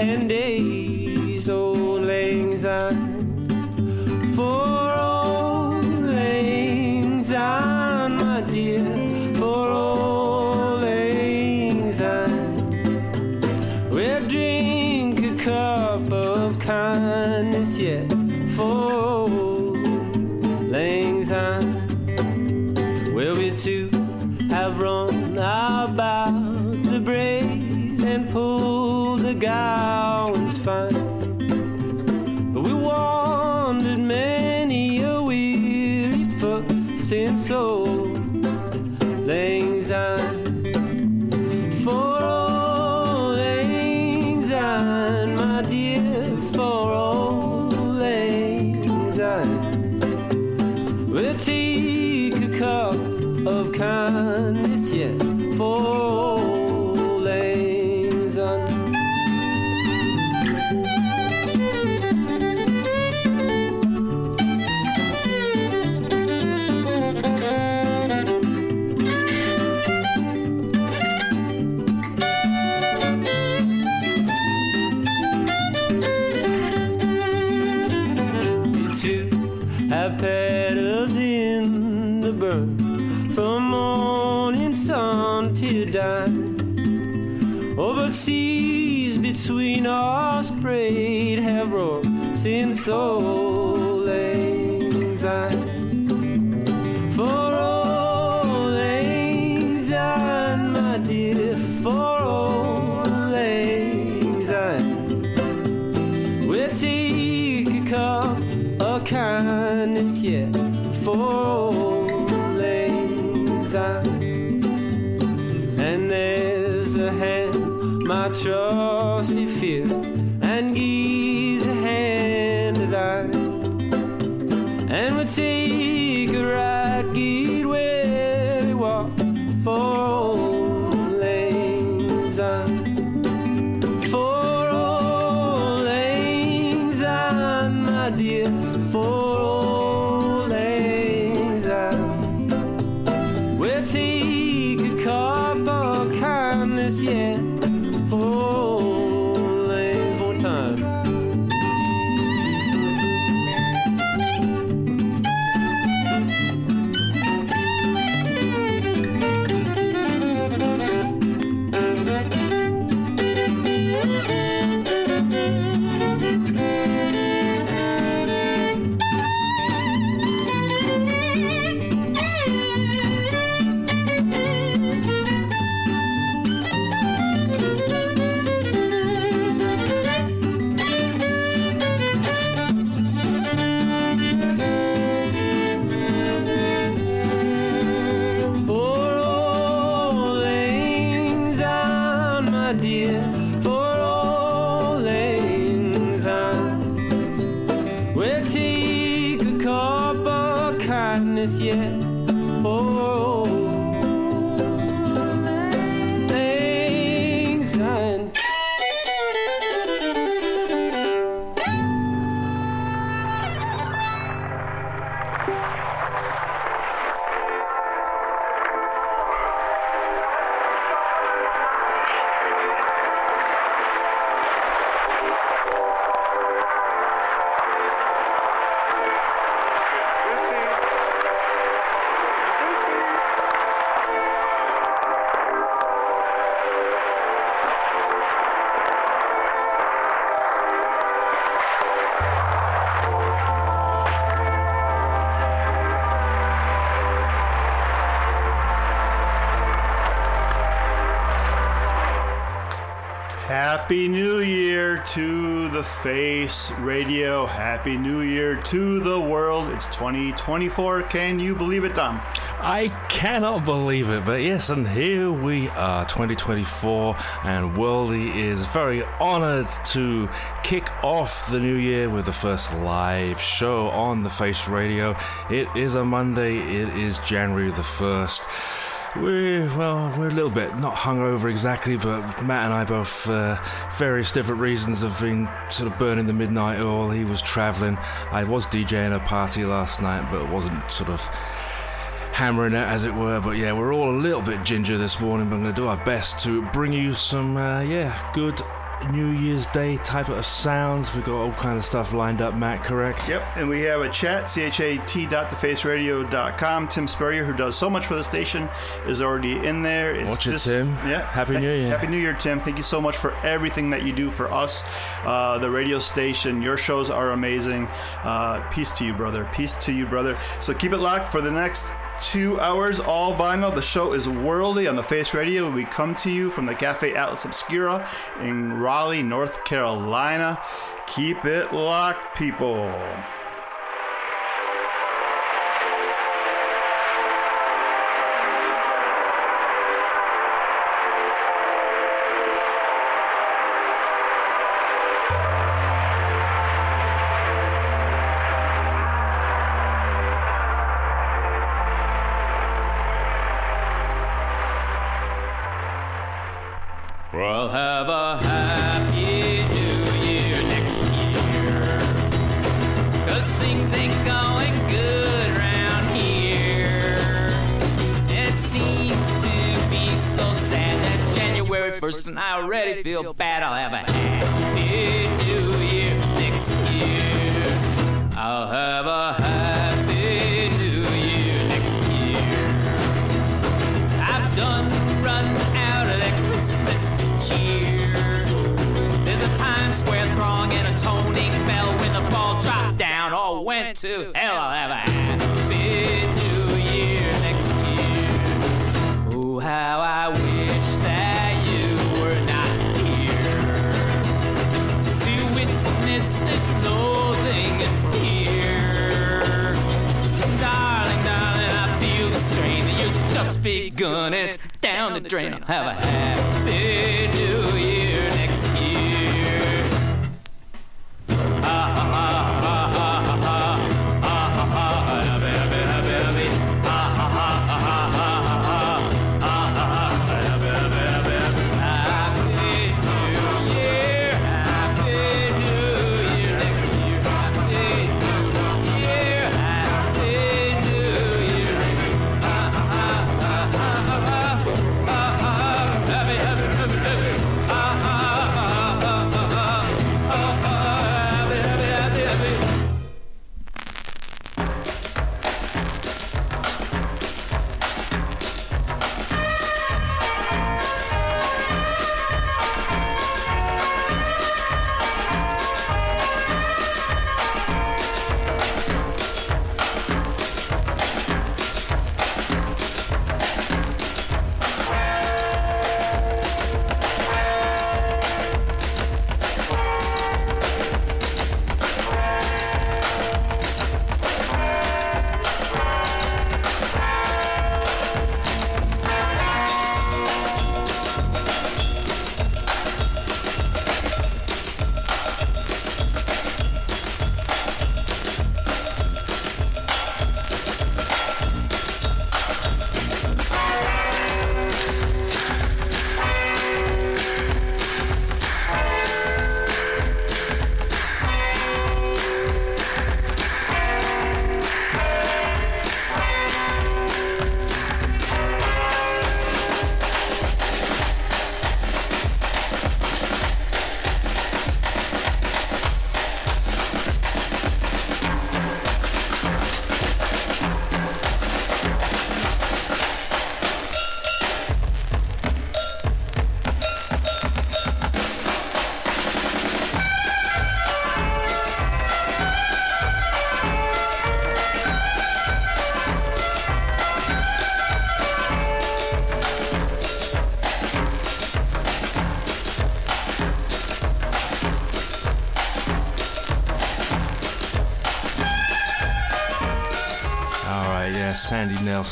And Happy New Year to the Face Radio. Happy New Year to the world. It's 2024. Can you believe it, Dom? I cannot believe it, but yes, and here we are, 2024, and Worldy is very honored to kick off the new year with the first live show on the Face Radio. It is a Monday, it is January the 1st. We're well, we're a little bit not hungover exactly, but Matt and I both, uh, various different reasons, have been sort of burning the midnight oil. He was travelling. I was DJing a party last night, but wasn't sort of hammering it as it were. But yeah, we're all a little bit ginger this morning. But I'm going to do our best to bring you some, uh, yeah, good New Year's Day type of sounds. We've got all kind of stuff lined up, Matt. Correct? Yep, and we have a chat, chat.thefaceradio.com. Tim Spurrier, who does so much for the station, is already in there. It's Watch it, just- Tim. Yeah. Happy New Year. Happy New Year, Tim. Thank you so much for everything that you do for us, uh, the radio station. Your shows are amazing. Uh, peace to you, brother. Peace to you, brother. So keep it locked for the next two hours, all vinyl. The show is Worldy on the Face Radio. We come to you from the Cafe Atlas Obscura in Raleigh, North Carolina. Keep it locked, people.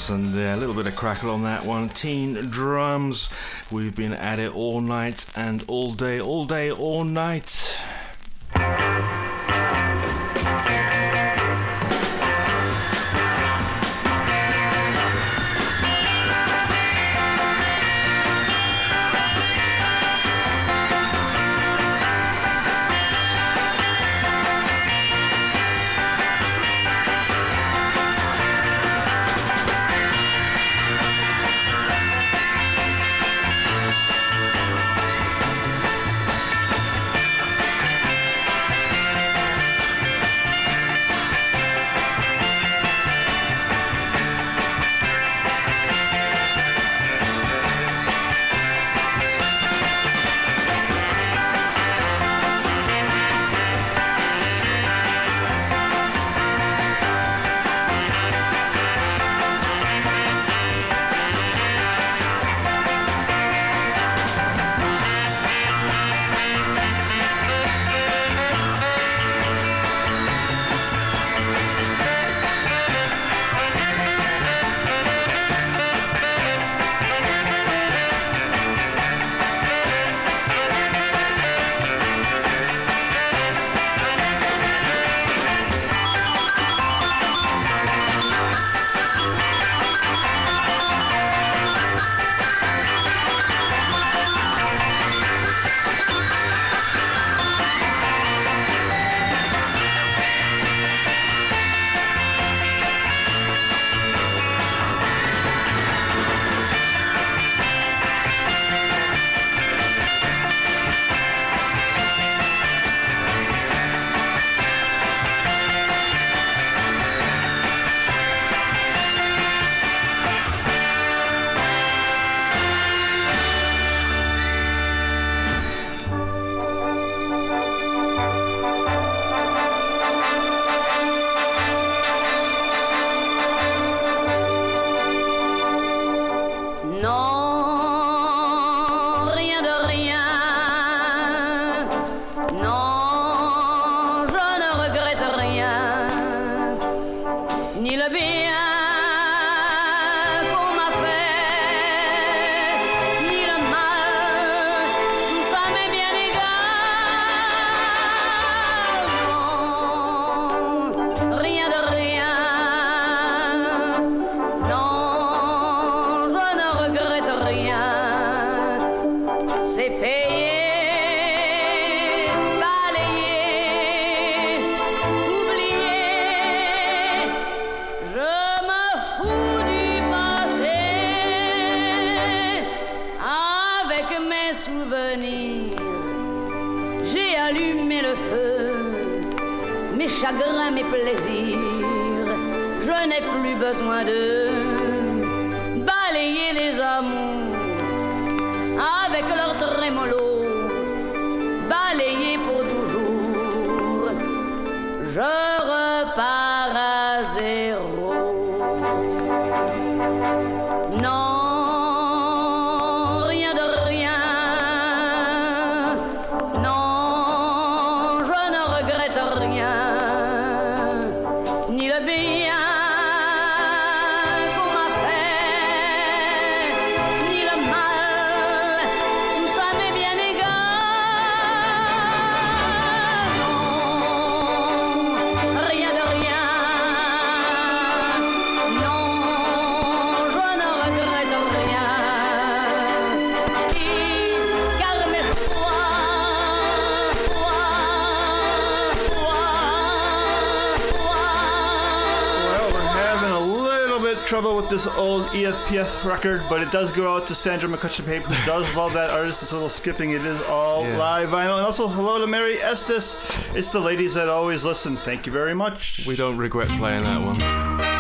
There. A little bit of crackle on that one. Teen drums. We've been at it all night and all day, all day, all night. Avec leur trémolo, balayer pour toujours. Je this old EFPF record, but it does go out to Sandra McCutcheon Pape, who does love that artist. It's a little skipping. It is all Yeah. live vinyl. And also, hello to Mary Estes. It's the ladies that always listen. Thank you very much. We don't regret playing that one.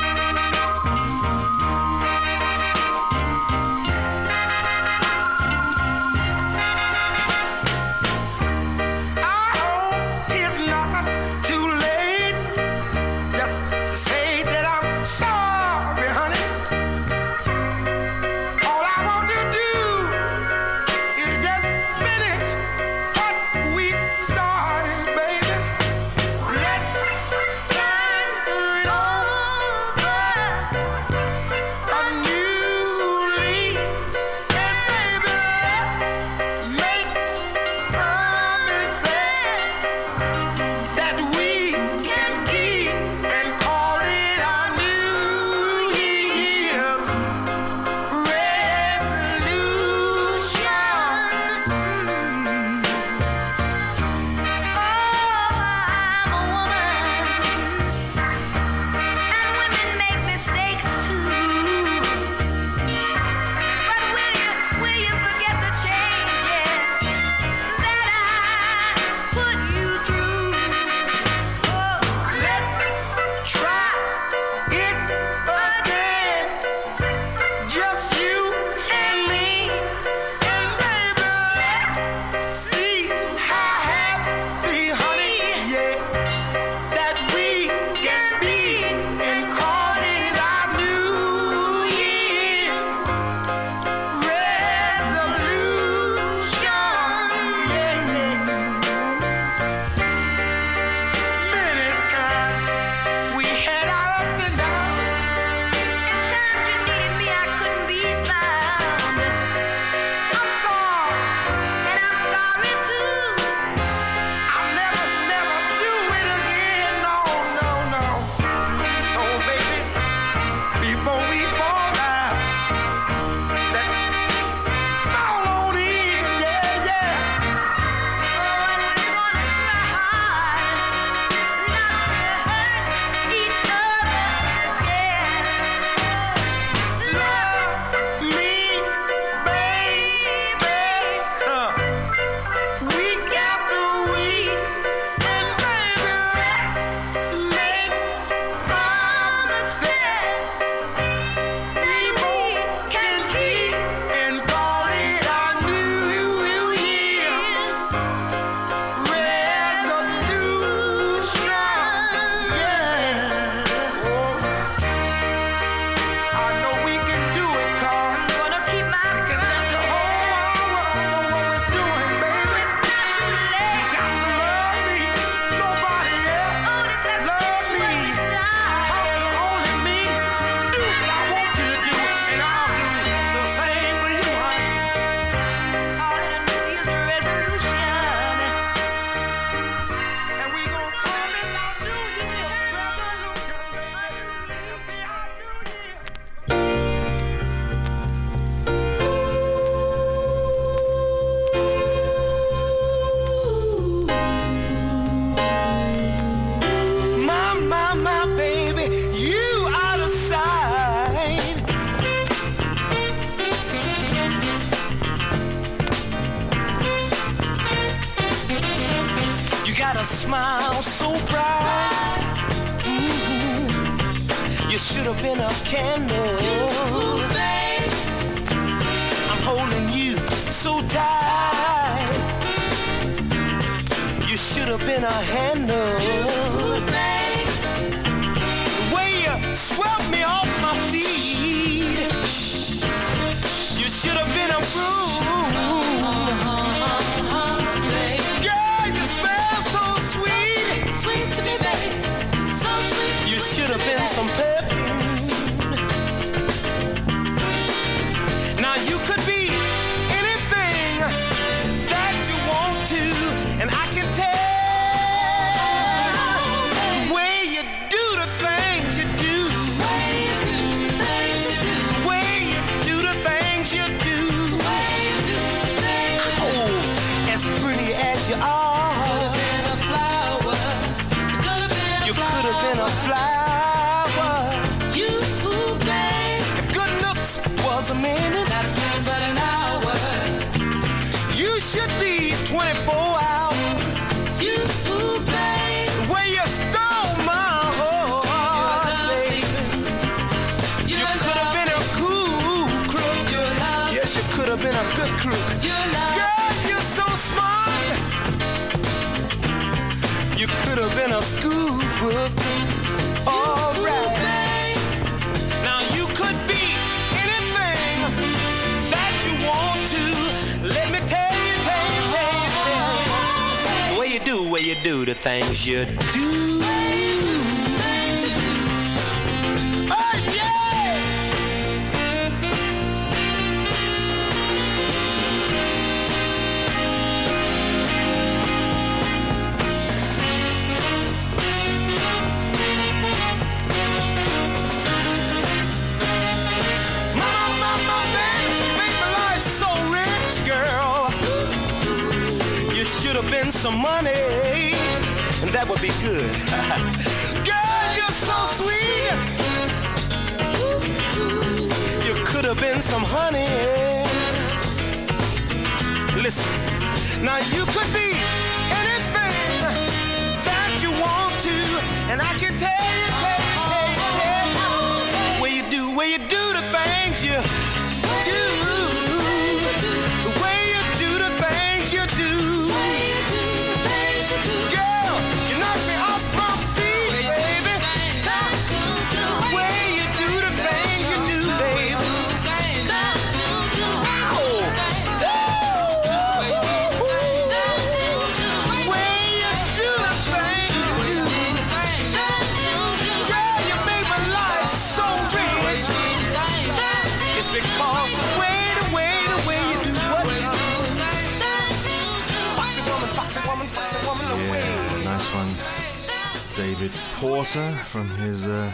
Porter from his uh,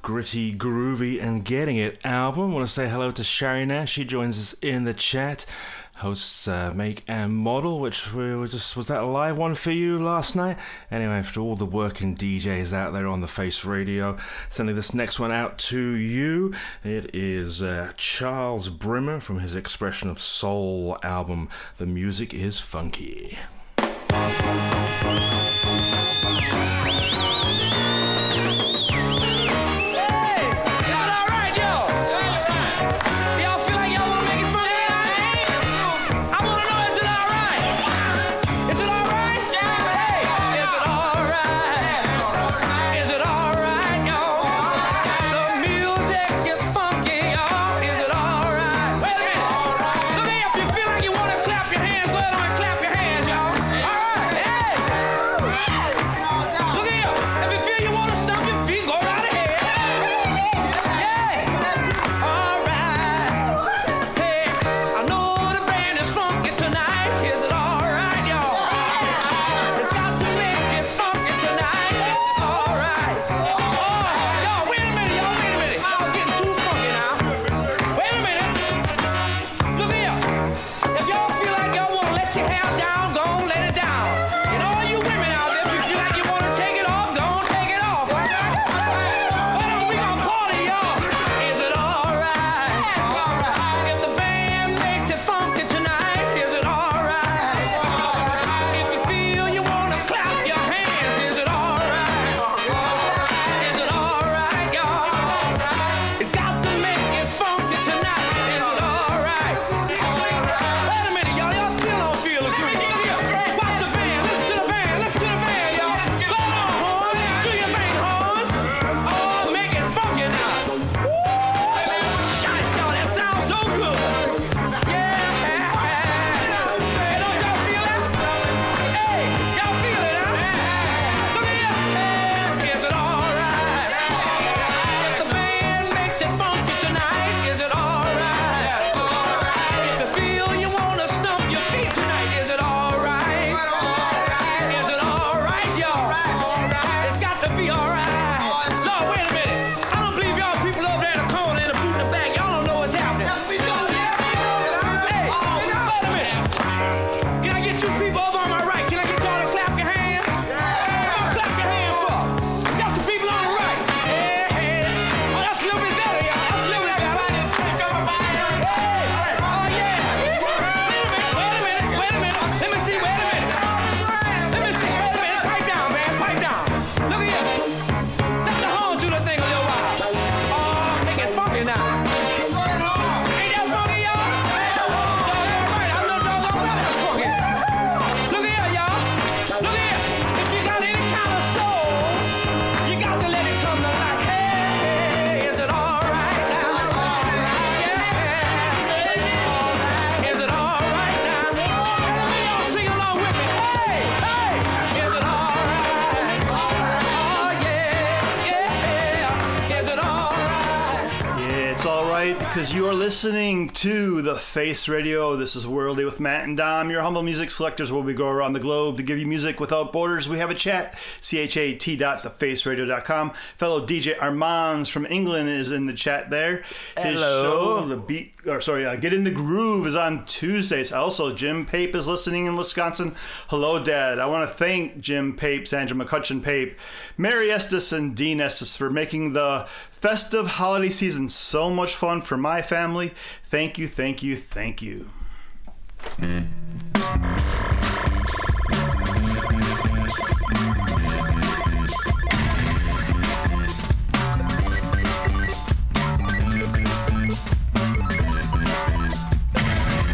Gritty, Groovy, and Getting It album. I want to say hello to Sherry Nash. She joins us in the chat. Hosts uh, Make and Model, which we were just was that a live one for you last night? Anyway, after all the working DJs out there on the Face Radio, sending this next one out to you. It is uh, Charles Brimmer from his Expression of Soul album. The music is funky. Because you are listening to the Face Radio. This is Worldy with Matt and Dom, your humble music selectors where we go around the globe to give you music without borders. We have a chat, C-H-A-T dot thefaceradio.com. Fellow DJ Armands from England is in the chat there. His Hello. show, The Beat, or sorry, uh, Get in the Groove is on Tuesdays. Also, Jim Pape is listening in Wisconsin. Hello, Dad. I want to thank Jim Pape, Sandra McCutcheon Pape, Mary Estes, and Dean Estes for making the festive holiday season so much fun for my family. Thank you, thank you, thank you.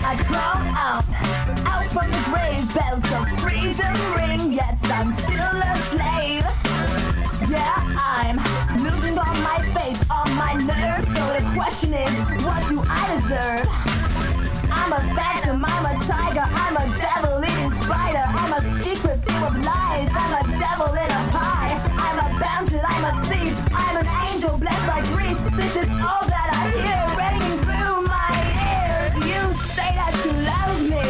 I crawl up, out from the grave, bells of freedom ring, yet I'm still a slave. Yeah, I'm all my my nerves, so the question is, what do I deserve? I'm a phantom, I'm a tiger, I'm a devil eating spider, I'm a secret thing of lies, I'm a devil in a pie, I'm a bandit, I'm a thief, I'm an angel blessed by grief. This is all that I hear ringing through my ears. You say that you love me,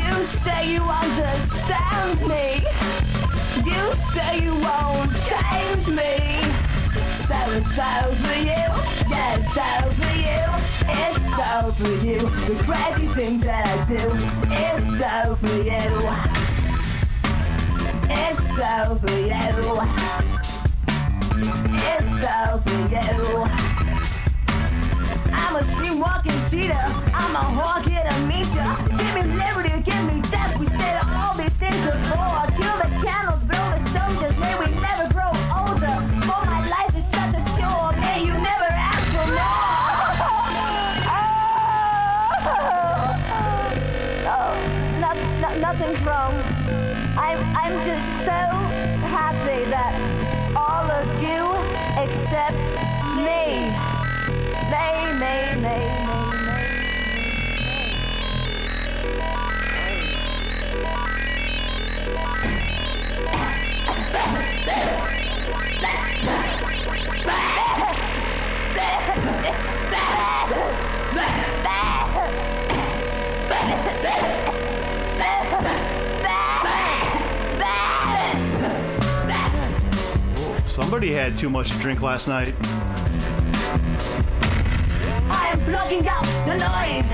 you say you understand me, you say you won't change me. So all for you, yeah, it's all for you, it's all for you. The crazy things that I do, it's all for you. It's all for you. It's all for you. I'm a sleepwalking cheater. I'm a hawk here to meet ya. Give me liberty, give me death. We said all these things before. Kill the candles, build the soldiers. May we never I'm, just so happy that all of you accept. Me, me, me, me, Somebody had too much to drink last night. I am blocking out the noise.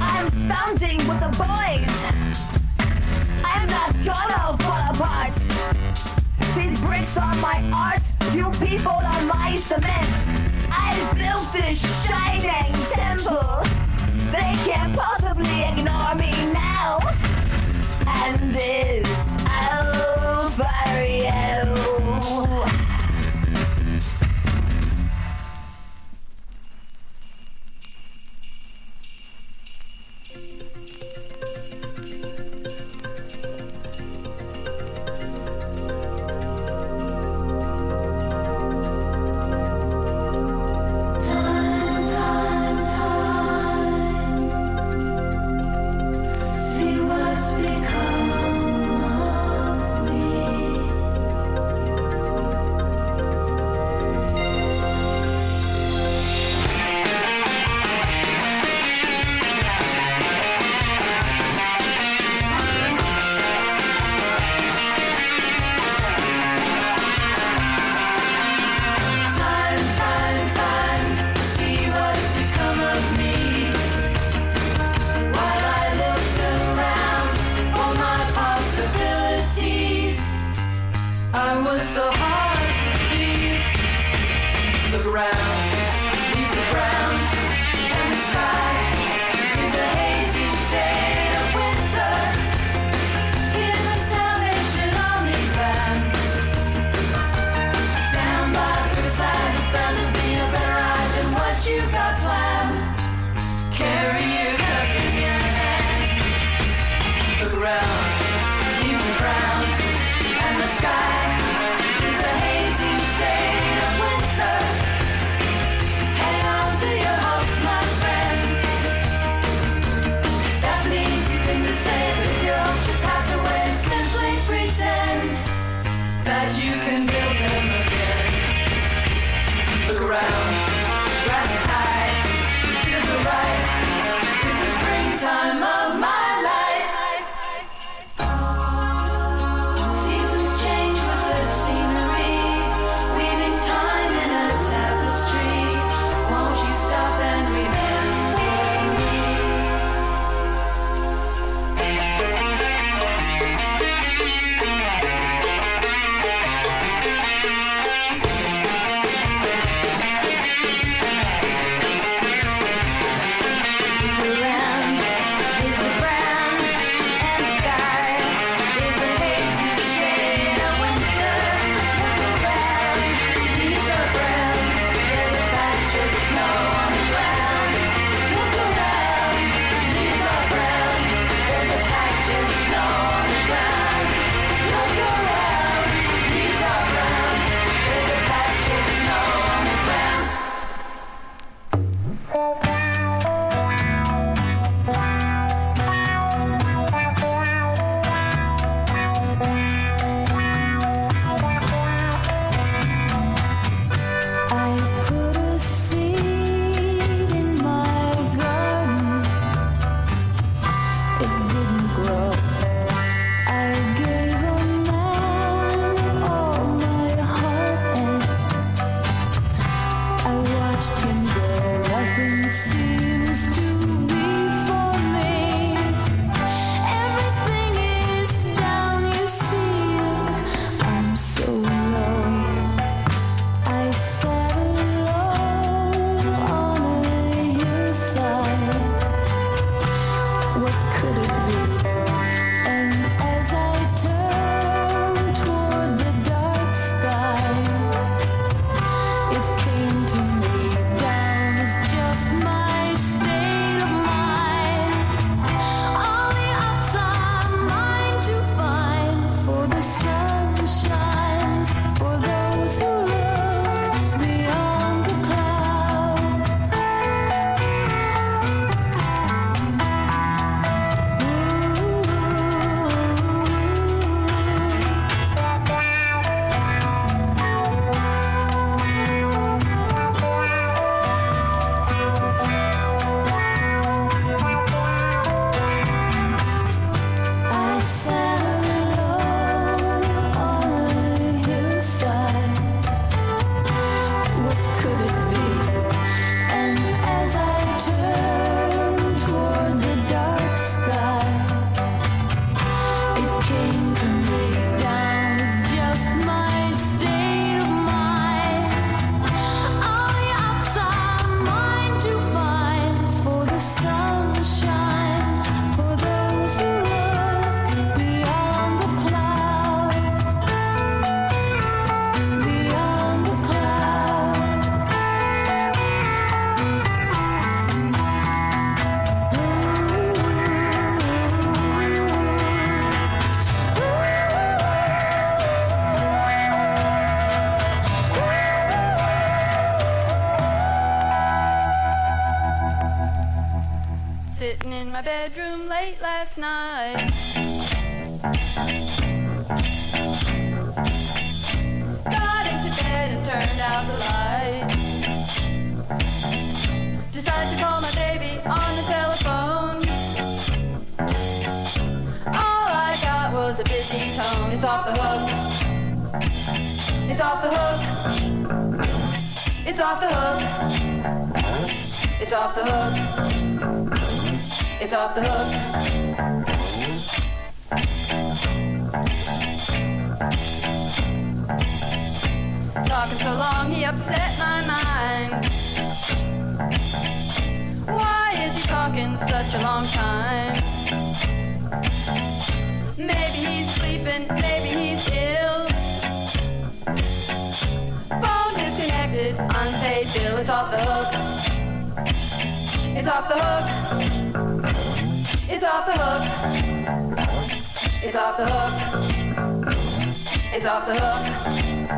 I am standing with the boys. I am not gonna fall apart. These bricks are my art. You people are my cement. I built this shining temple. They can't possibly ignore me now. And this over you. off the hook. It's off the hook. It's off the hook. It's off the hook. It's off the hook.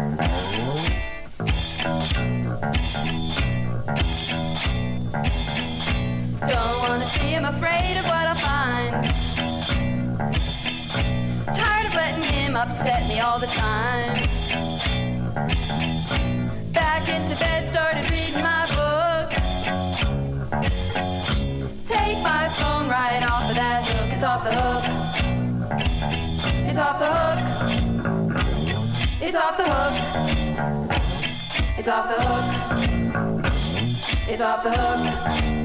off the hook. It's off the hook. It's off the hook.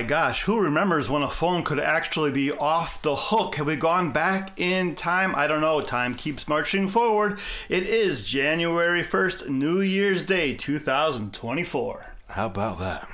my gosh, who remembers when a phone could actually be off the hook? Have we gone back in time? I don't know. Time keeps marching forward. It is January 1st, New Year's Day, 2024. How about that?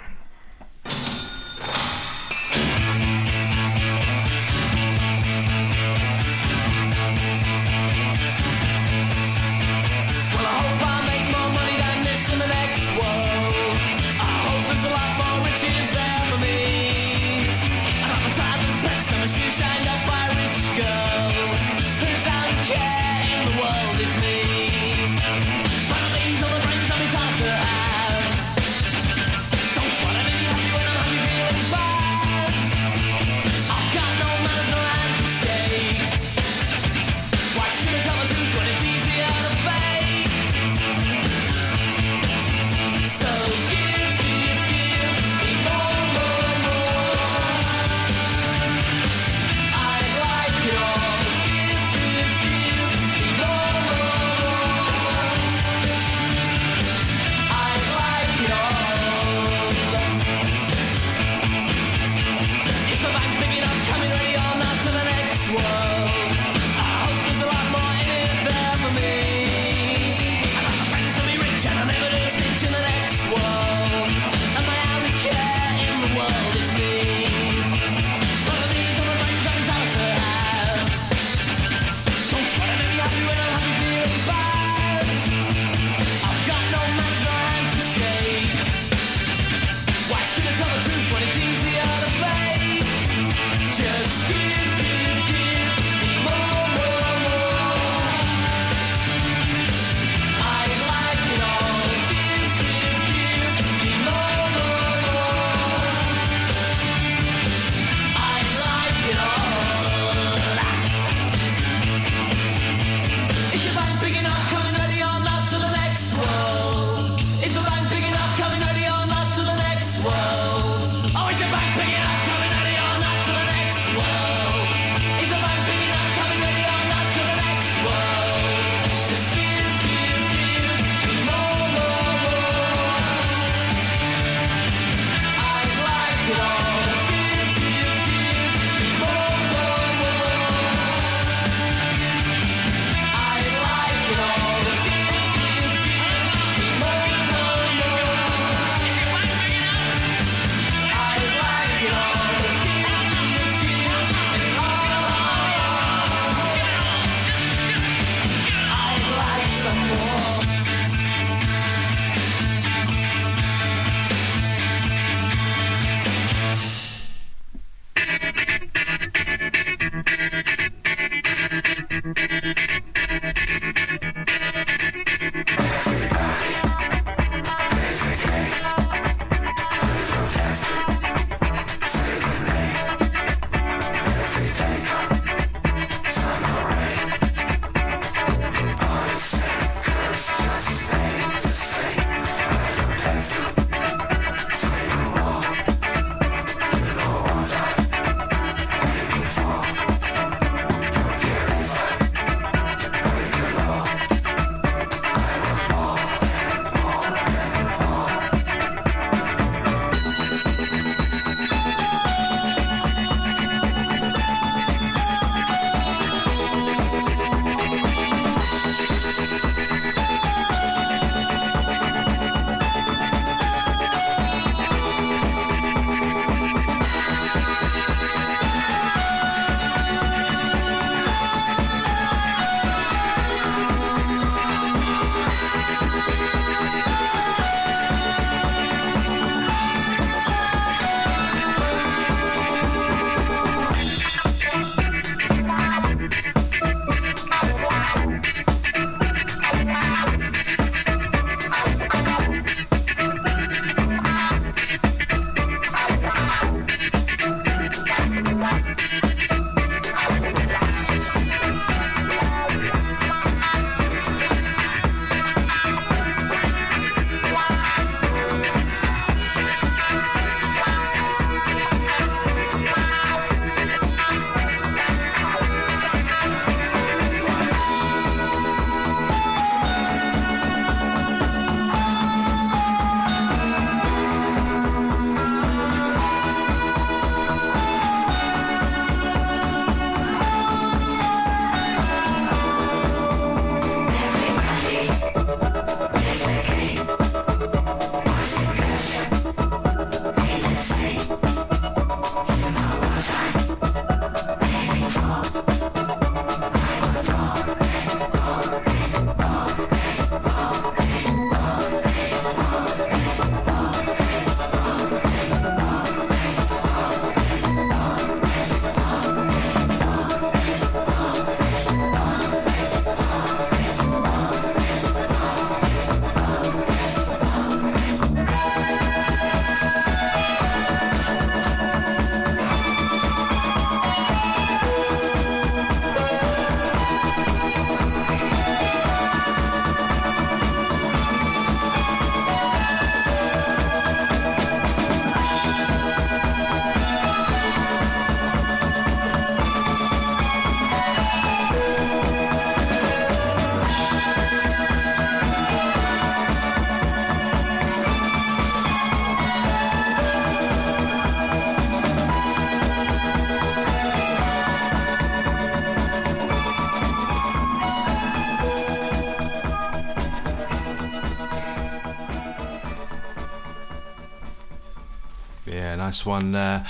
One. Uh,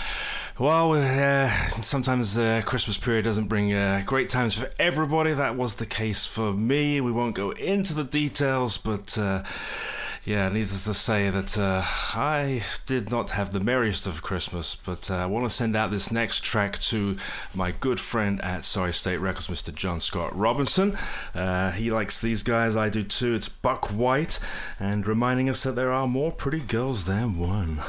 well, uh, sometimes the Christmas period doesn't bring uh, great times for everybody. That was the case for me. We won't go into the details, but uh, yeah, needless to say that uh, I did not have the merriest of Christmas. But uh, I want to send out this next track to my good friend at Sorry State Records, Mr. John Scott Robinson. Uh, he likes these guys, I do too. It's Buck White, and reminding us that there are more pretty girls than one.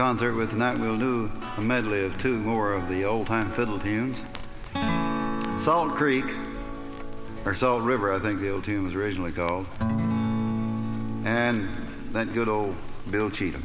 Concert with tonight, we'll do a medley of two more of the old time fiddle tunes. Salt Creek, or Salt River, I think the old tune was originally called, and that good old Bill Cheatham.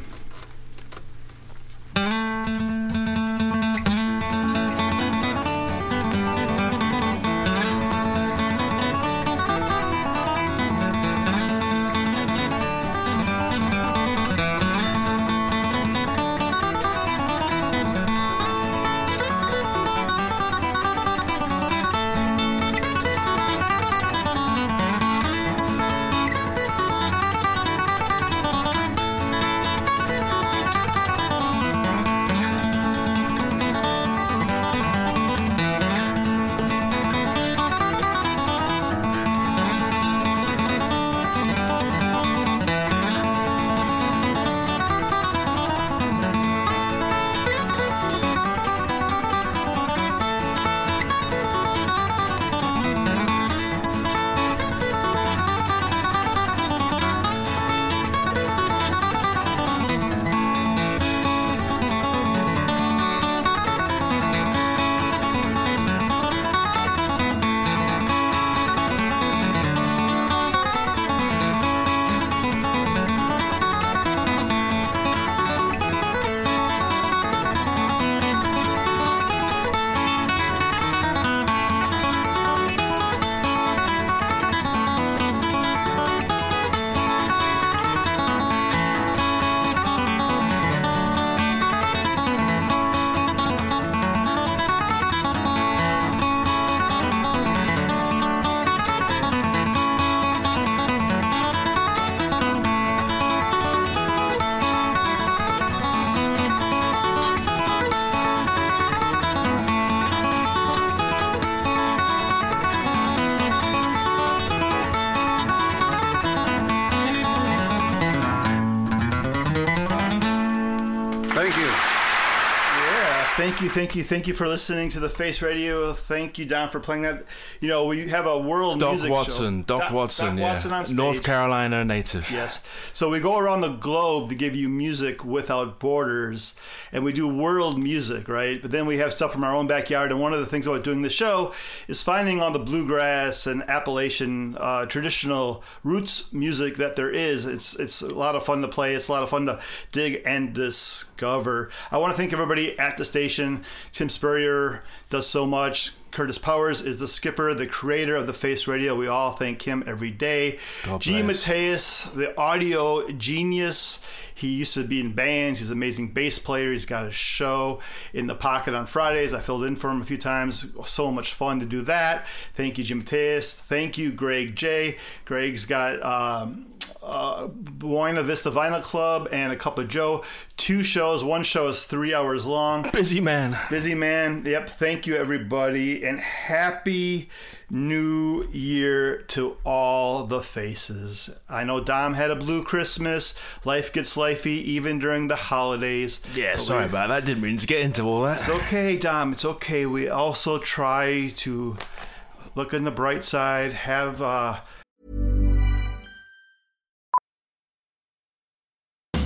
Thank you, thank you, for listening to the Face Radio. Thank you, Dom, for playing that. You know, we have a world Doc music Watson, show. Doc, Watson, Doc yeah, Watson on stage. North Carolina native. Yes. So we go around the globe to give you music without borders, and we do world music, right? But then we have stuff from our own backyard. And one of the things about doing the show is finding all the bluegrass and Appalachian uh, traditional roots music that there is. It's it's a lot of fun to play. It's a lot of fun to dig and discover. I want to thank everybody at the station. Tim Spurrier does so much. Curtis Powers is the skipper, the creator of the Face Radio. We all thank him every day. God G. Mateus, the audio genius. He used to be in bands. He's an amazing bass player. He's got a show in the pocket on Fridays. I filled in for him a few times. So much fun to do that. Thank you, Jim Mateus. Thank you, Greg J. Greg's got um, uh, Buena Vista Vinyl Club and a Cup of Joe. Two shows. One show is three hours long. Busy man. Busy man. Yep. Thank you, everybody. And happy new year to all the faces. I know Dom had a blue Christmas. Life gets lifey even during the holidays. Yeah, But sorry we- about that. Didn't mean to get into all that. It's okay, Dom. It's okay. We also try to look on the bright side, have uh,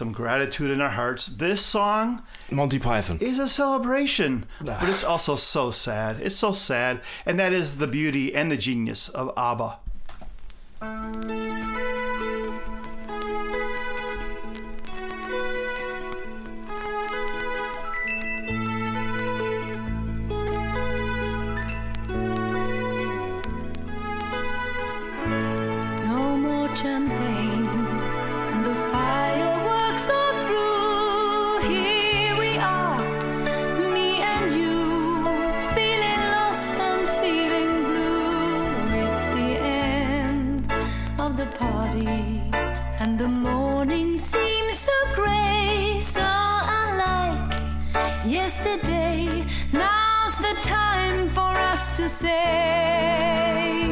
Some gratitude in our hearts. This song Monty Python. is a celebration, but it's also so sad. It's so sad, and that is the beauty and the genius of ABBA. And the morning seems so gray, so unlike yesterday. Now's the time for us to say.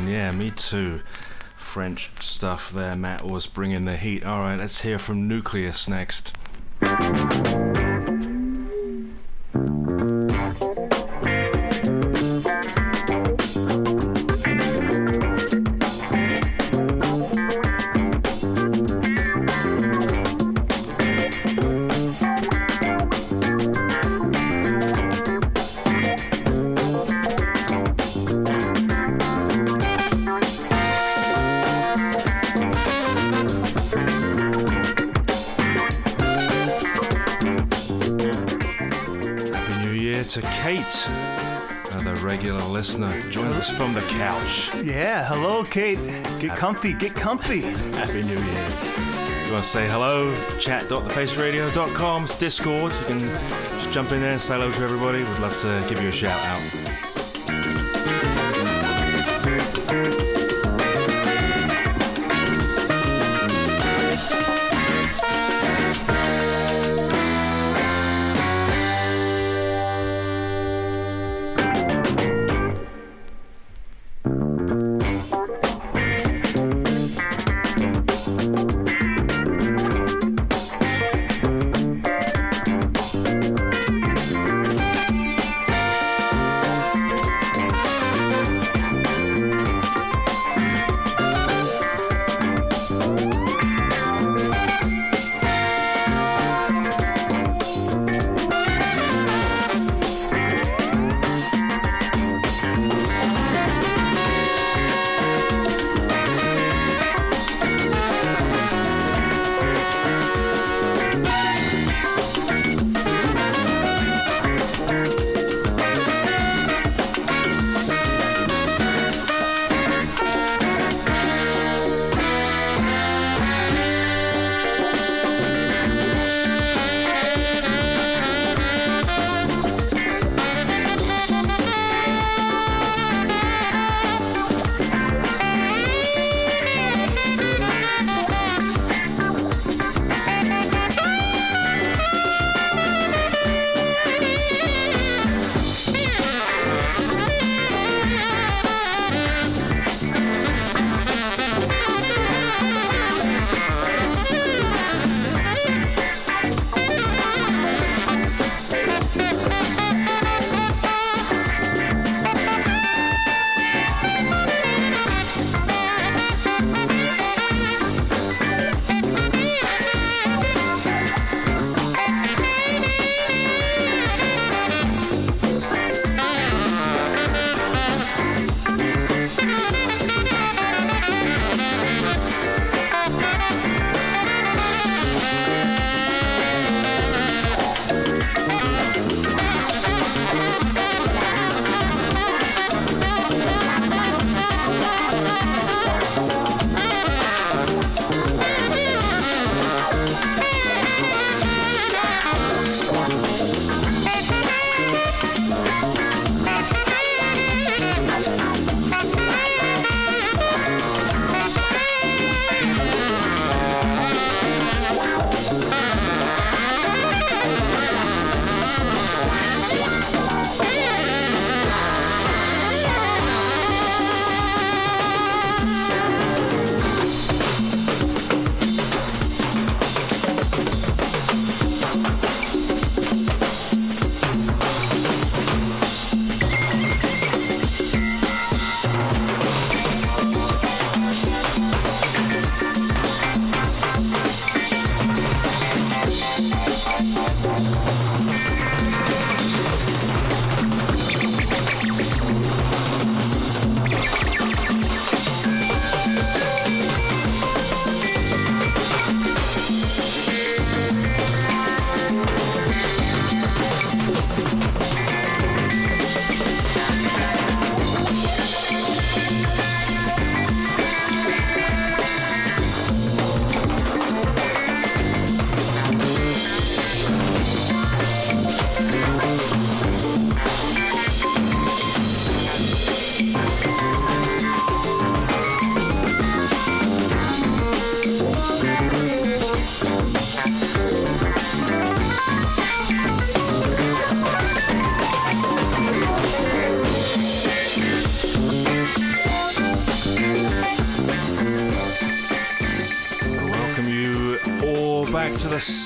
one. Yeah, me too. French stuff there. Matt was bringing the heat. All right, let's hear from Nucleus next. from the couch. Yeah, hello, Kate. Get comfy, get comfy. Happy New Year. You want to say hello? Chat.thefaceradio.com's Discord. You can just jump in there and say hello to everybody. We'd love to give you a shout out.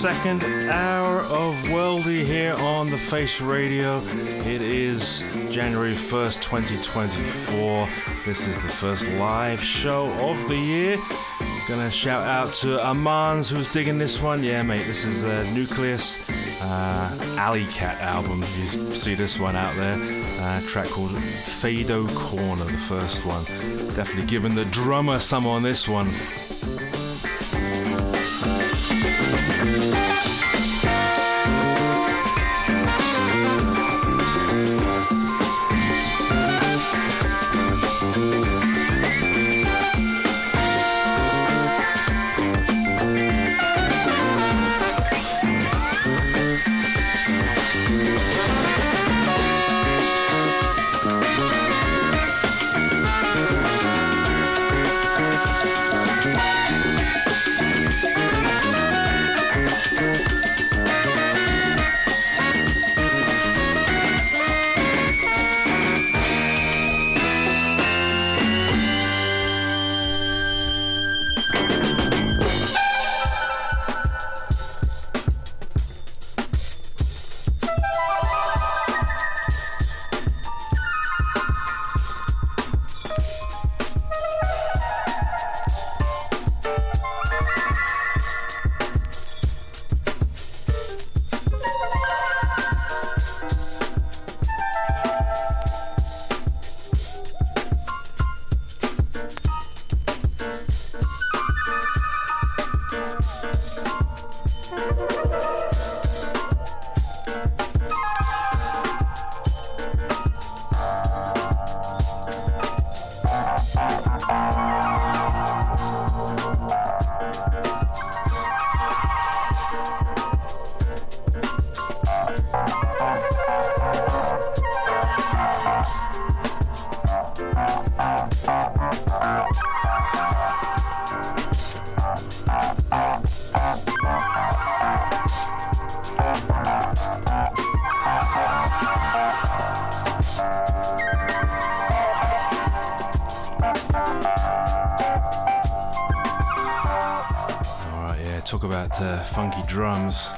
Second hour of Worldy here on the Face Radio. It is January 1st, 2024. This is the first live show of the year. Gonna shout out to Amans who's digging this one. Yeah, mate, this is a Nucleus uh, Alley Cat album. You see this one out there. Uh, track called Phaideaux Corner, the first one. Definitely giving the drummer some on this one.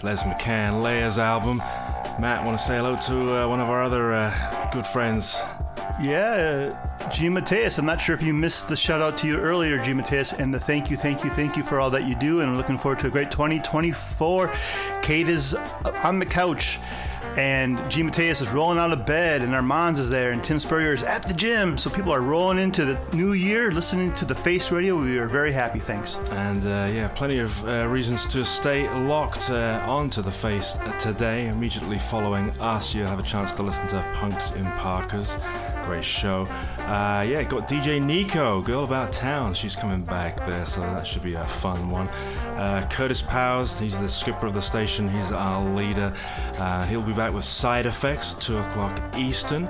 Les McCann, Layers album. Matt, want to say hello to uh, one of our other uh, good friends? Yeah, G. Mateus. I'm not sure if you missed the shout out to you earlier, G. Mateus, and the thank you, thank you, thank you for all that you do. And looking forward to a great 2024. Kate is on the couch, and G. Mateus is rolling out of bed, and Armands is there, and Tim Spurrier is at the gym. So people are rolling into the new year, listening to the Face Radio. We are very happy. Thanks. And uh, yeah, plenty of uh, reasons to stay locked uh, onto the face today. Immediately following us, you'll have a chance to listen to Punks in Parkas. Great show. Uh, yeah, got DJ Nico, Girl About Town. She's coming back there, so that should be a fun one. Uh, Curtis Powers, he's the skipper of the station, he's our leader. Uh, he'll be back with Side Effects, 2 o'clock Eastern.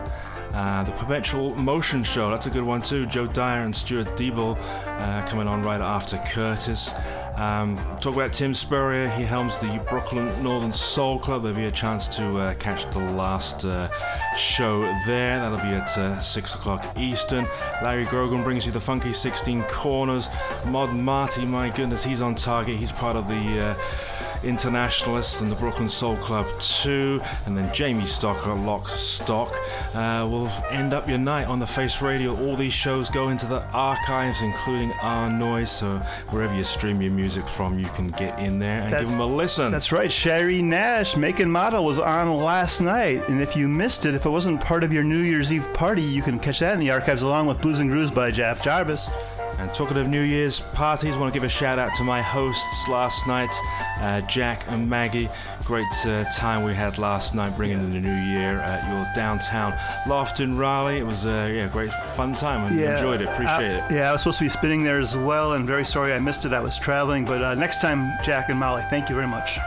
Uh, the Perpetual Motion Show, that's a good one too. Joe Dyer and Stuart Diebel uh, coming on right after Curtis. Um, talk about Tim Spurrier, he helms the Brooklyn Northern Soul Club. There'll be a chance to uh, catch the last uh, show there. That'll be at uh, 6 o'clock Eastern. Larry Grogan brings you the Funky 16 Corners. Mod Marty, my goodness, he's on target. He's part of the. Uh, Internationalists and the Brooklyn Soul Club 2, and then Jamie Stocker, Lock Stock. Uh, will end up your night on the Face Radio. All these shows go into the archives, including our noise. So wherever you stream your music from, you can get in there and give them a listen. That's right. Sherry Nash, Make and Model, was on last night. And if you missed it, if it wasn't part of your New Year's Eve party, you can catch that in the archives along with Blues and Grooves by Jeff Jarvis. And talking of New Year's parties, I want to give a shout out to my hosts last night, uh, Jack and Maggie. Great uh, time we had last night bringing in the new year at your downtown loft in Raleigh. It was uh, yeah, great fun time. I enjoyed it. Appreciate uh, it. Yeah, I was supposed to be spinning there as well, and very sorry I missed it. I was traveling, but uh, next time, Jack and Molly, thank you very much.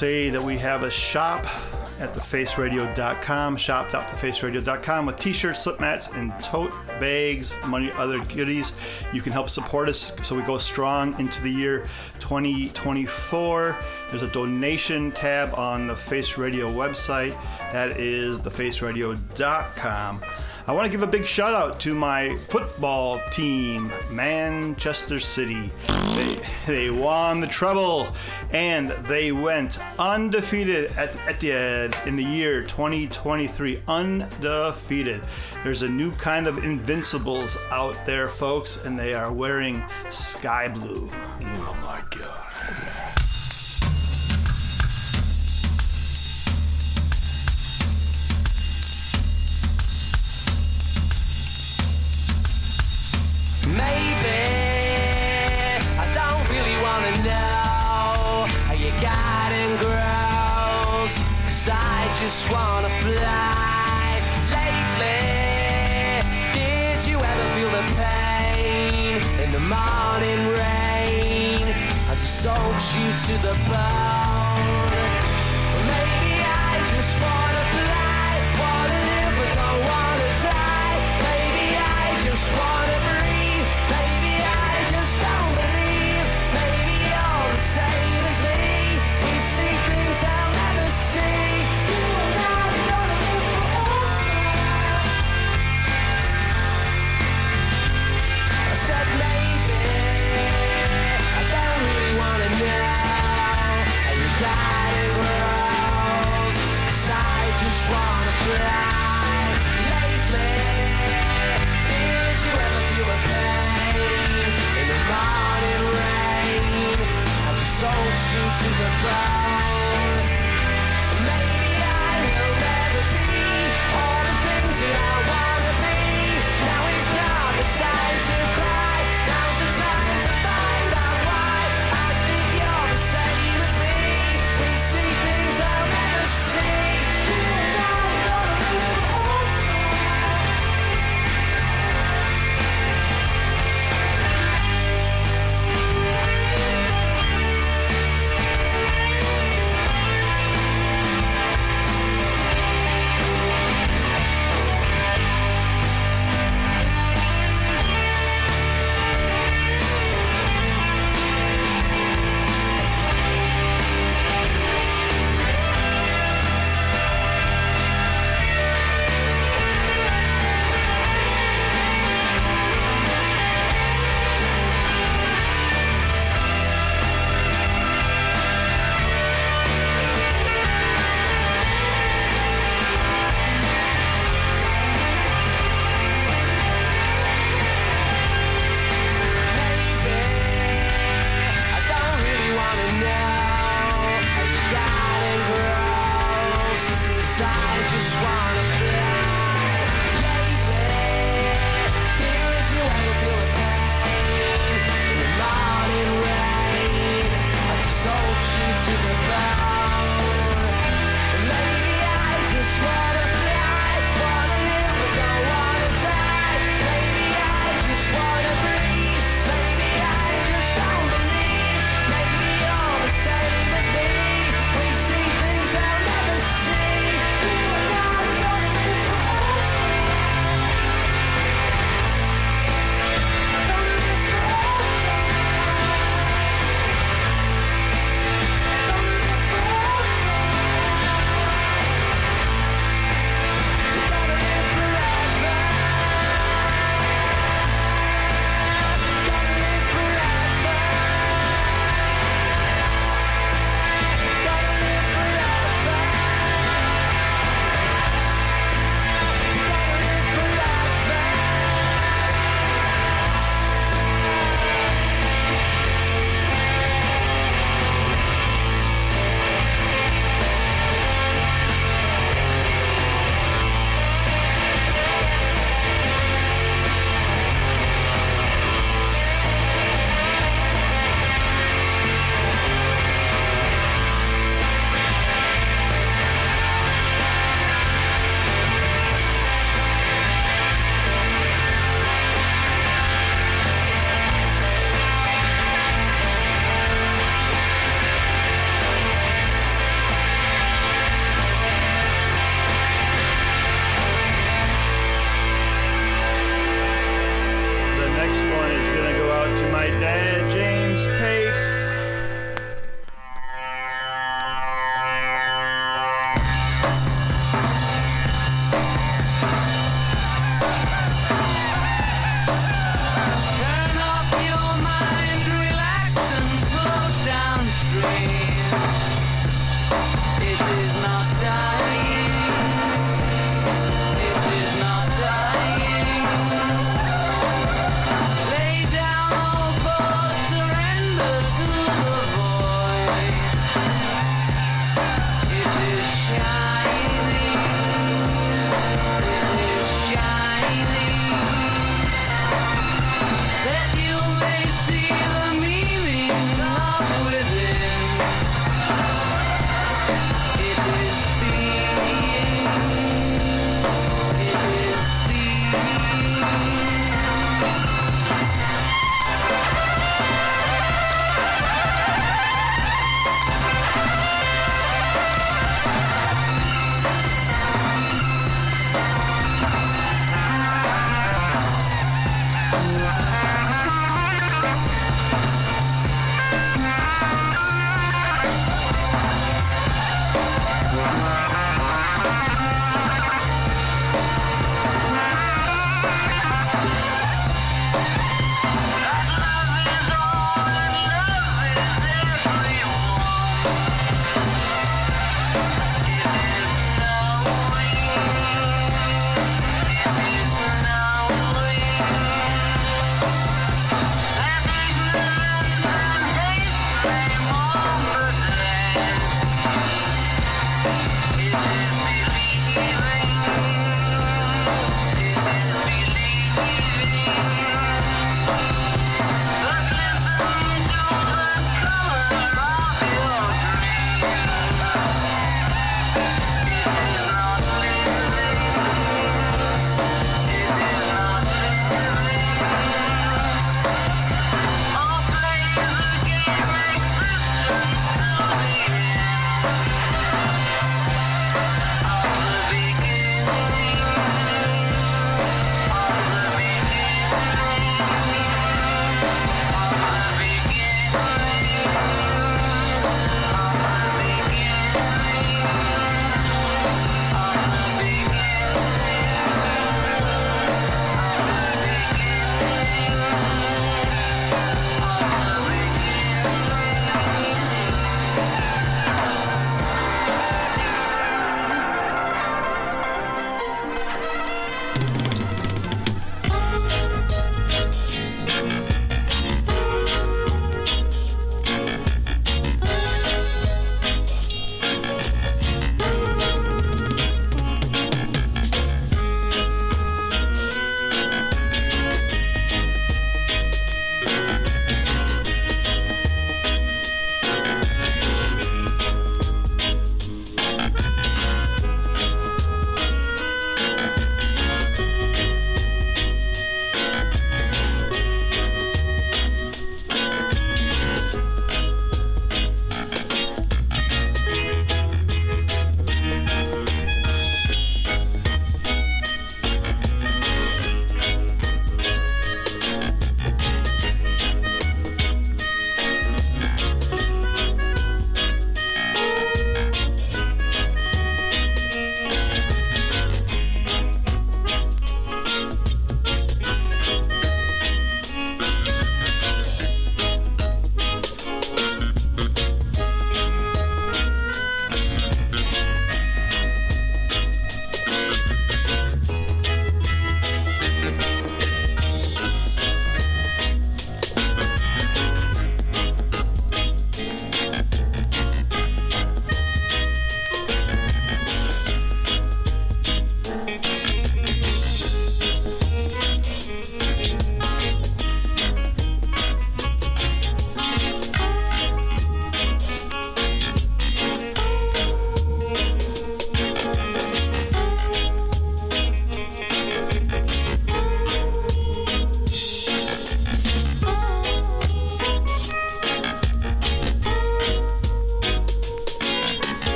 Say that we have a shop at thefaceradio.com, shop.thefaceradio.com with t-shirts, slip mats, and tote bags, money, other goodies. You can help support us so we go strong into the year 2024. There's a donation tab on the Face Radio website. That is thefaceradio.com. I want to give a big shout out to my football team, Manchester City. They, they won the treble and they went undefeated at Etihad in the year 2023. Undefeated. There's a new kind of invincibles out there, folks, and they are wearing sky blue. Oh my god. Maybe I don't really wanna know how your garden grows. Cause I just wanna fly. Lately, did you ever feel the pain in the morning rain it soaks you to the bone? Maybe I just wanna fly, wanna live but don't wanna die. Maybe I just wanna Maybe I will never be. All the things that I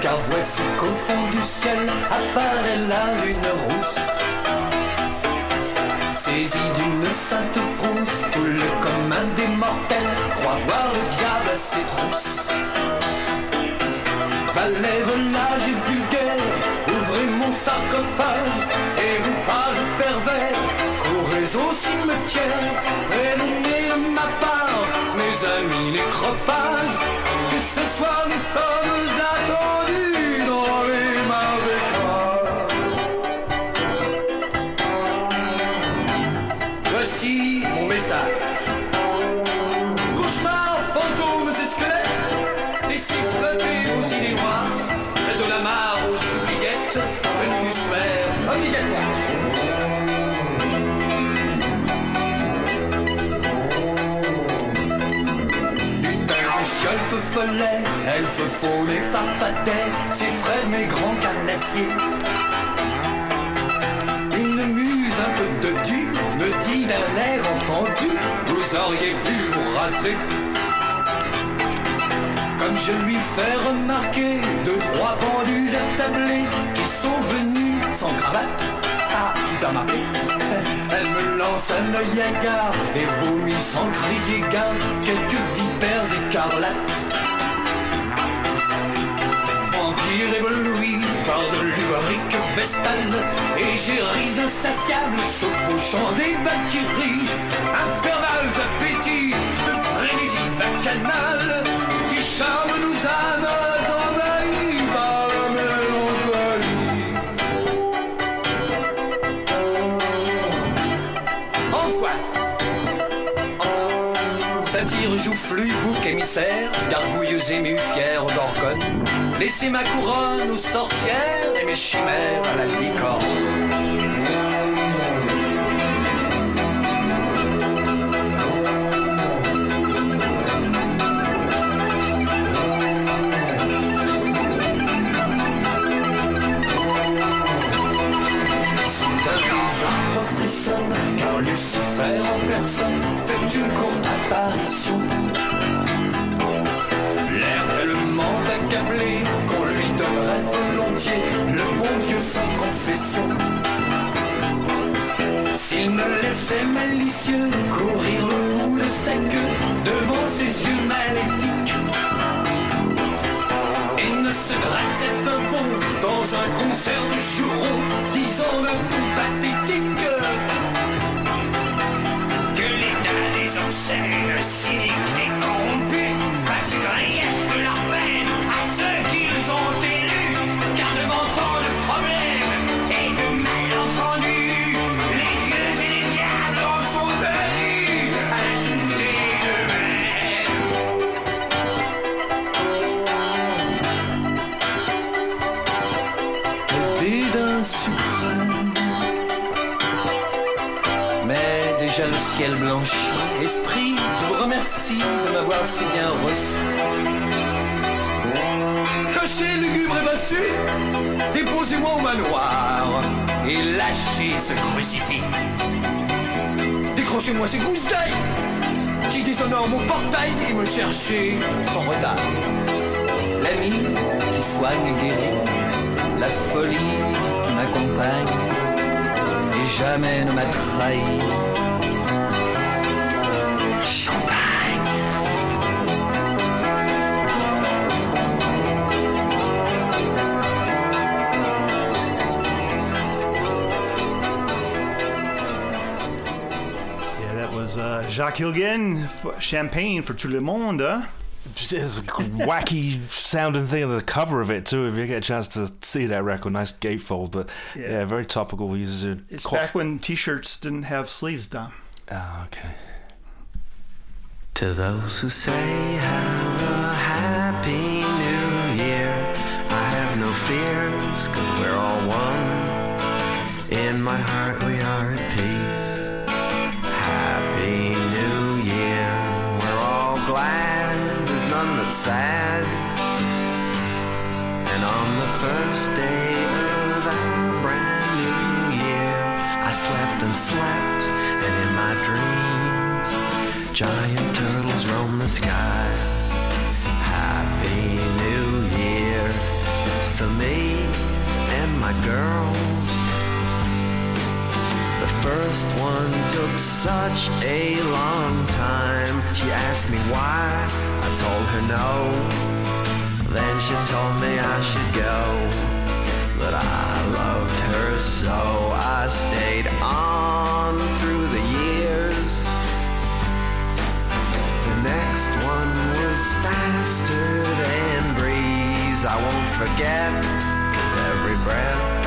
car voici qu'au fond du ciel apparaît la lune rousse. Saisie d'une sainte frousse, tout le commun des mortels croit voir le diable à ses trousses. Valet, volage et vulgaire, ouvrez mon sarcophage, et vous pages pervers, courez au cimetière, prévenez de ma part, mes amis les. Farfatait, ses frères mes grands carnassiers. Une muse un peu dodue me dit d'un air entendu, vous auriez pu vous raser. Comme je lui fais remarquer deux, trois pendus attablés qui sont venus sans cravate. Ah, tu as remarqué Elle me lance un œil hagard et vomit sans crier gare quelques vipères écarlates. Ébloui par de l'ubarique vestale Égéries insatiables chevauchant des valkyries Infernales appétits de frénésie bacchanale Qui charment nos âmes envahies par la mélancolie Envoie Satire joufflu, bouc émissaire, gargouilleuse émue, fière. Laissez ma couronne aux sorcières et mes chimères à la licorne. S'il me laissait malicieux courir Esprit, je vous remercie de m'avoir si bien reçu. Cocher lugubre et bossu Déposez-moi au manoir Et lâchez ce crucifix. Décrochez-moi ces gousses d'ail Qui déshonorent mon portail Et me cherchez sans retard. L'ami qui soigne et guérit la folie qui m'accompagne et jamais ne m'a trahi. Uh, Jacques Higelin, Champagne for tout le monde. There's a wacky sounding thing on the cover of it too. If you get a chance to see that record, nice gatefold, but yeah, Yeah. very topical. He uses a It's cough- back when t-shirts didn't have sleeves, Dom. Ah, okay. To those who say have a happy new year, I have no fears, cause we're all one. In my heart we are at peace. Happy new year, we're all glad, there's none that's sad. And on the first day of our brand new year, I slept and slept, and in my dreams, giant turtles roam the sky. Happy New Year to me and my girls. The first one took such a long time. She asked me why, I told her no. Then she told me I should go. But I loved her so I stayed on faster than breeze. I won't forget, cause every breath,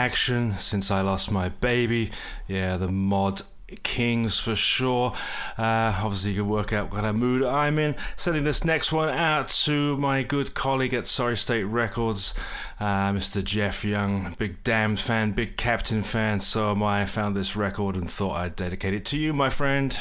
action since I lost my baby. Yeah, the mod Kings for sure. Uh, obviously, you can work out what kind of mood I'm in. Sending this next one out to my good colleague at Sorry State Records, uh, Mr. Jeff Young. Big Damned fan, big Captain fan, so am I. I found this record and thought I'd dedicate it to you, my friend.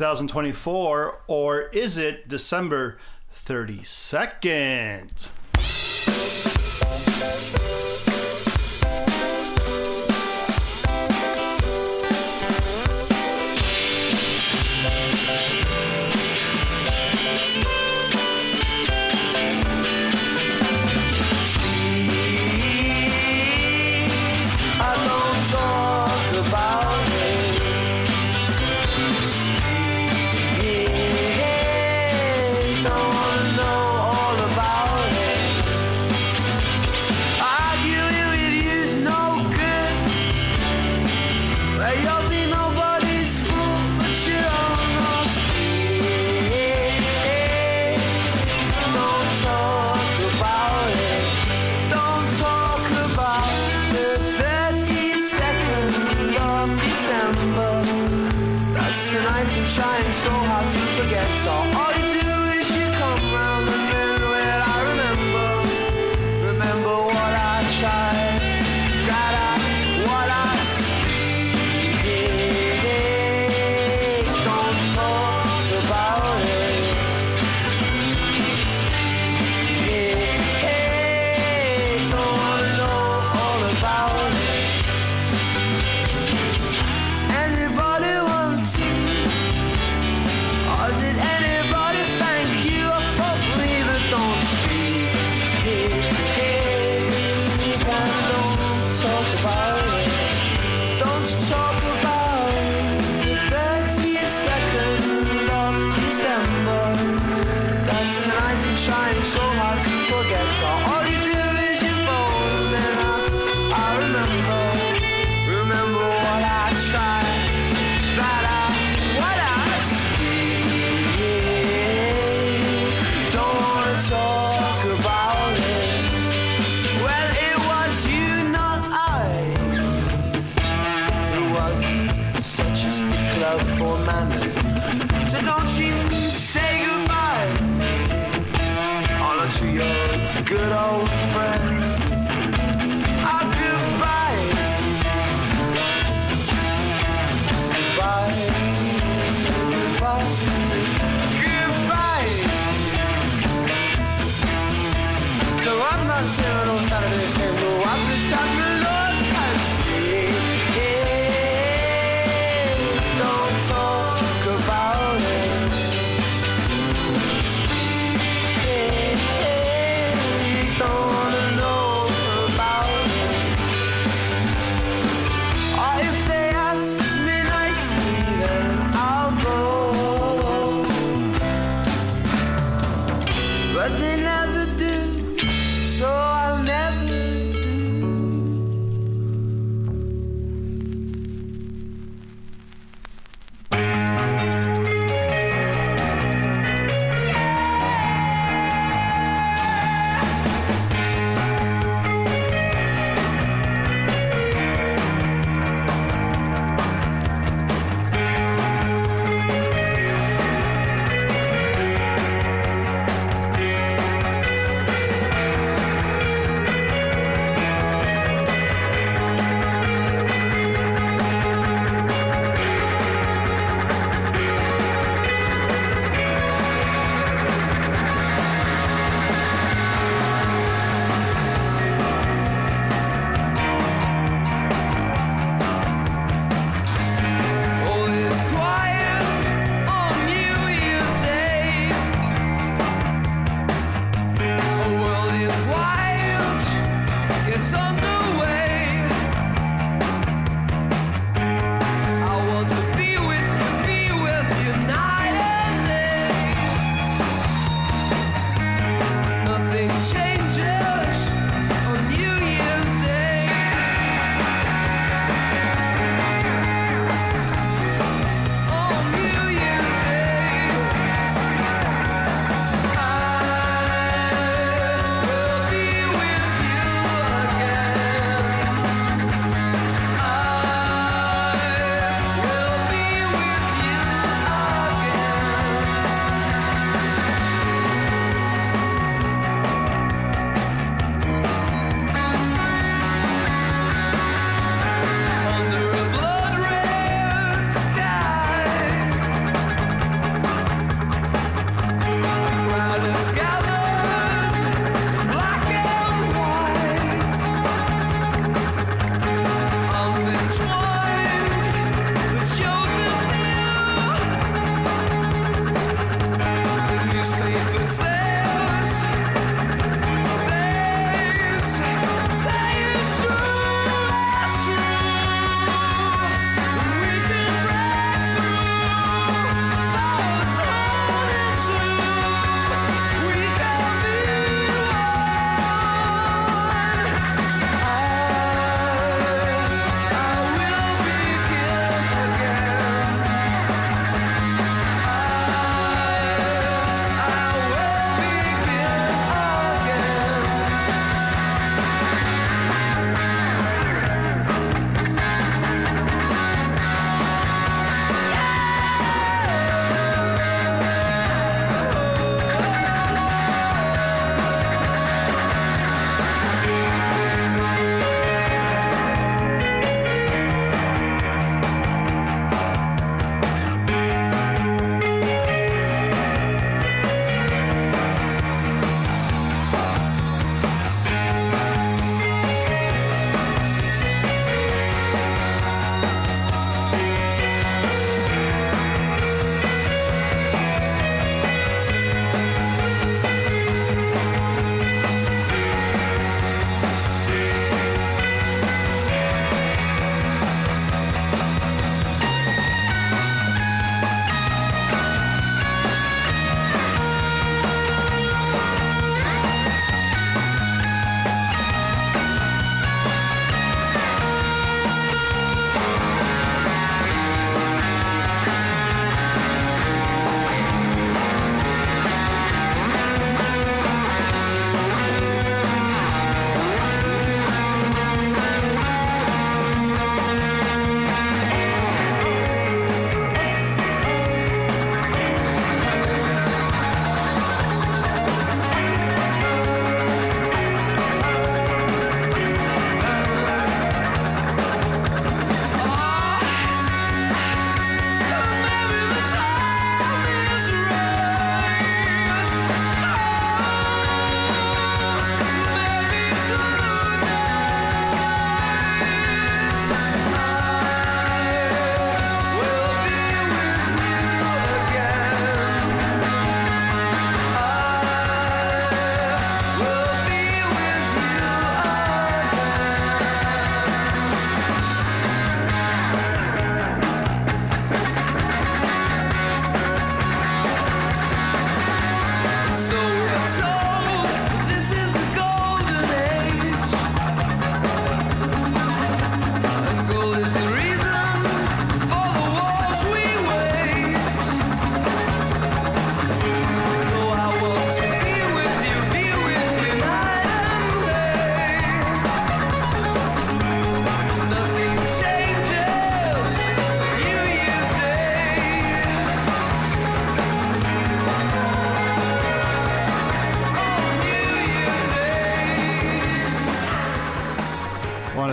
2024, or is it December 32nd?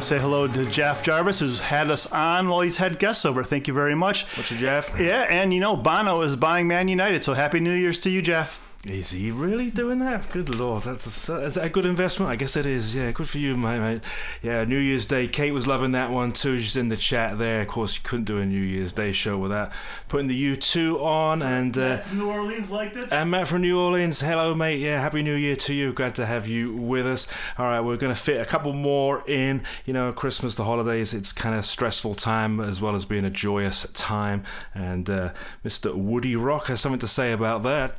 Say hello to Jeff Jarvis, who's had us on while he's had guests over. Thank you very much. What's your Jeff? Yeah, and you know, Bono is buying Man United, so Happy New Year's to you, Jeff. Is he really doing that? Good lord, that's a, is that a good investment? I guess it is. Yeah, good for you, mate. mate. Yeah, New Year's Day. Kate was loving that one too. She's in the chat there. Of course, you couldn't do a New Year's Day show without putting the U2 on. And uh, New Orleans liked it. and Matt from New Orleans, hello, mate. Yeah, happy New Year to you. Glad to have you with us. All right, we're going to fit a couple more in. You know, Christmas, the holidays, it's kind of stressful time as well as being a joyous time. And uh, Mr. Woody Rock has something to say about that.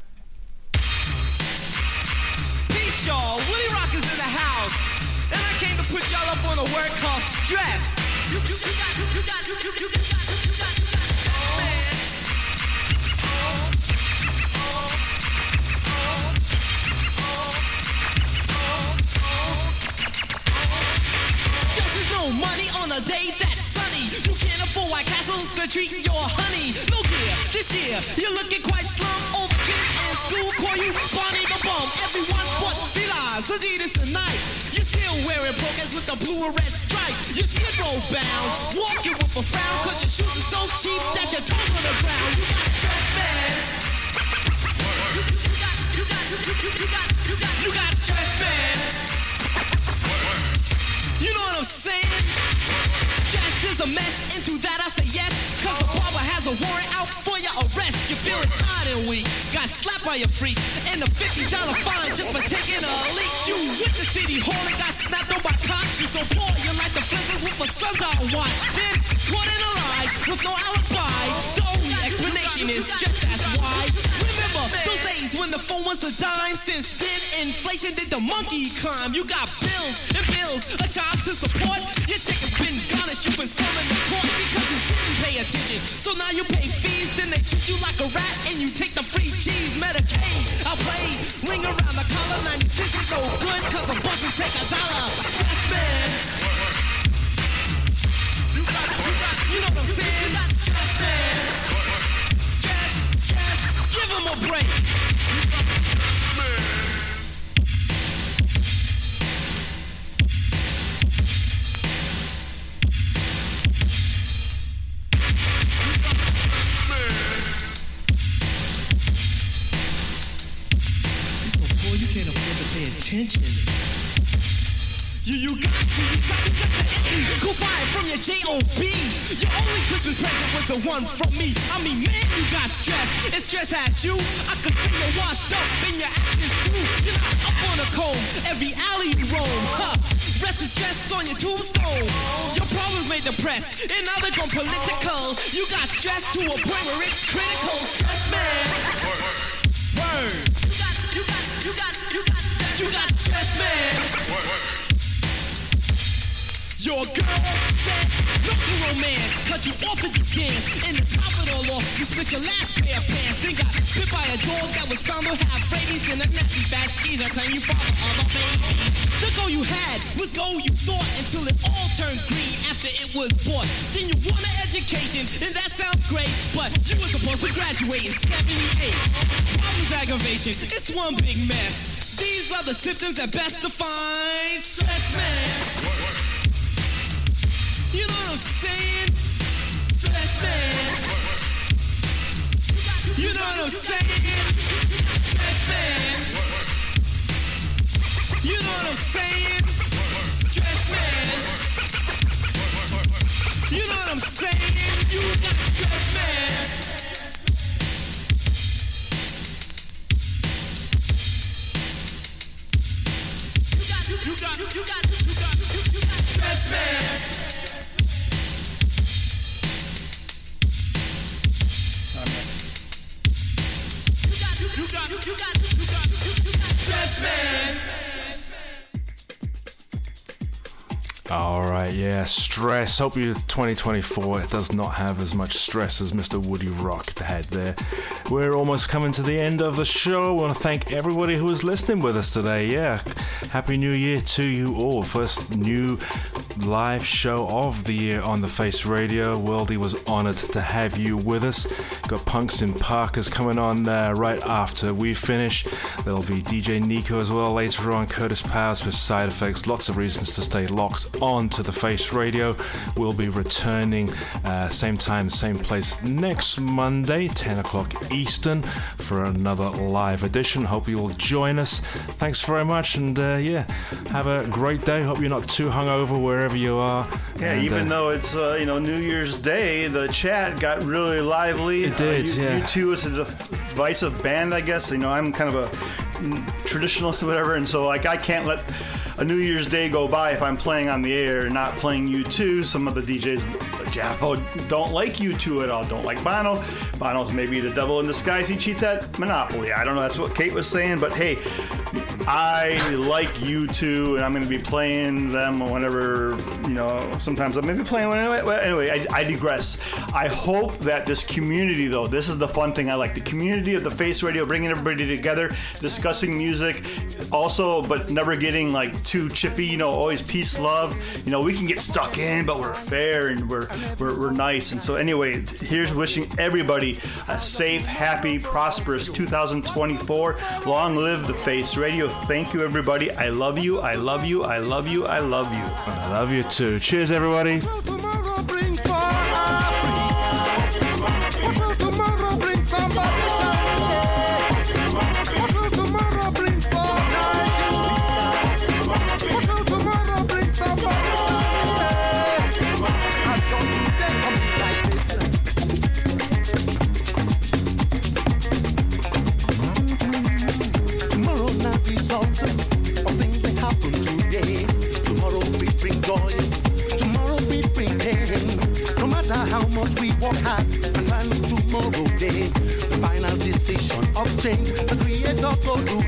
Treat your honey. Look here, this year you're looking quite slum. You Bonnie a frown. Cause. You got. You, got, you got, you, got, you got, you got man. You know what I'm saying? Stress is a mess. Into that I say yes. Cause the barber has a warrant out for your arrest. You're feeling tired and weak. Got slapped by a freak. And a $50 fine just for taking a leak. You went the City Hall and got snapped on by cops. You're so poor, you're like the flippers with a sundial watch. Then caught in a lie with no alibi. The is just that's why. Remember those days when the phone was a dime? Since then, inflation did the monkey climb. You got bills and bills, a job to support. Your check has been garnished. You've been summoned to court because you didn't pay attention. So now you pay fees, then they treat you like a rat, and you take the free cheese. Medicaid, I play, ring around the collar. 96 is no good, cause the bosses take a dollar. Stress man. You got, you got, you know what I'm saying? Stress man. A break. You can't afford to pay attention. You, you got, you, you got, you got the. Go buy it from your J.O.B. Your only Christmas present was the one from me. I mean, man, you got stress. And stress has you. I could see you washed up and your ass is through. You're not up on a comb. Every alley you roam. Huh. Rest is stress on your tombstone. Your problems made the press. And now they're gone political. You got stress to a point where it's critical. Stress, man. Your girl said, no to romance, cut you off at the dance. And to top it all off, you split your last pair of pants. Then got bit by a dog that was found to have rabies and a nasty bad skis. I claim you father of a baby. The goal you had was goal you thought until it all turned green after it was bought. Then you want an education, and that sounds great, but you were supposed to graduate in 78. Problems aggravation, it's one big mess. These are the symptoms that best define stress, man. You I'm saying? Stress man. You know what I'm saying? Stress man. You know what I'm saying? Stress man. You know what I'm saying? You got stress man. You got, you got, you got, you got, you got, you got stress man. Stress man. All right, yeah, stress. Hope your 2024 does not have as much stress as Mr. Woody Rock had there. We're almost coming to the end of the show. I want to thank everybody who was listening with us today. Yeah, Happy New Year to you all. First new live show of the year on the Face Radio. Worldy was honored to have you with us. Got Punks in Parkas coming on uh, right after we finish. There'll be DJ Nico as well later on, Curtis Powers with side effects. Lots of reasons to stay locked on to the Face Radio. We'll be returning uh, same time, same place next Monday, 10 o'clock Eastern, for another live edition. Hope you will join us. Thanks very much, and uh, yeah, have a great day. Hope you're not too hungover wherever you are. Yeah, And, even uh, though it's uh, you know New Year's Day, the chat got really lively. It did, Uh, you, yeah. U2 is a divisive band, I guess. You know, I'm kind of a traditionalist or whatever, and so like I can't let a New Year's Day go by if I'm playing on the air not playing U2. Some of the DJs, Jaffo, don't like U2 at all. Don't like Bono. Bono's maybe the devil in disguise. He cheats at Monopoly. I don't know. That's what Kate was saying, but hey. I like U2, and I'm going to be playing them whenever, you know, sometimes I'm maybe playing when anyway. Anyway, I, I digress. I hope that this community, though, this is the fun thing I like the community of the Face Radio, bringing everybody together, discussing music, also, but never getting like too chippy, you know, always peace, love. You know, we can get stuck in, but we're fair and we're, we're, we're nice. And so, anyway, here's wishing everybody a safe, happy, prosperous 2024. Long live the Face Radio. Thank you, everybody. I love you. I love you. I love you. I love you. I love you too. Cheers, everybody. Tomorrow work hard and plan tomorrow day. The final decision of change, the creator go to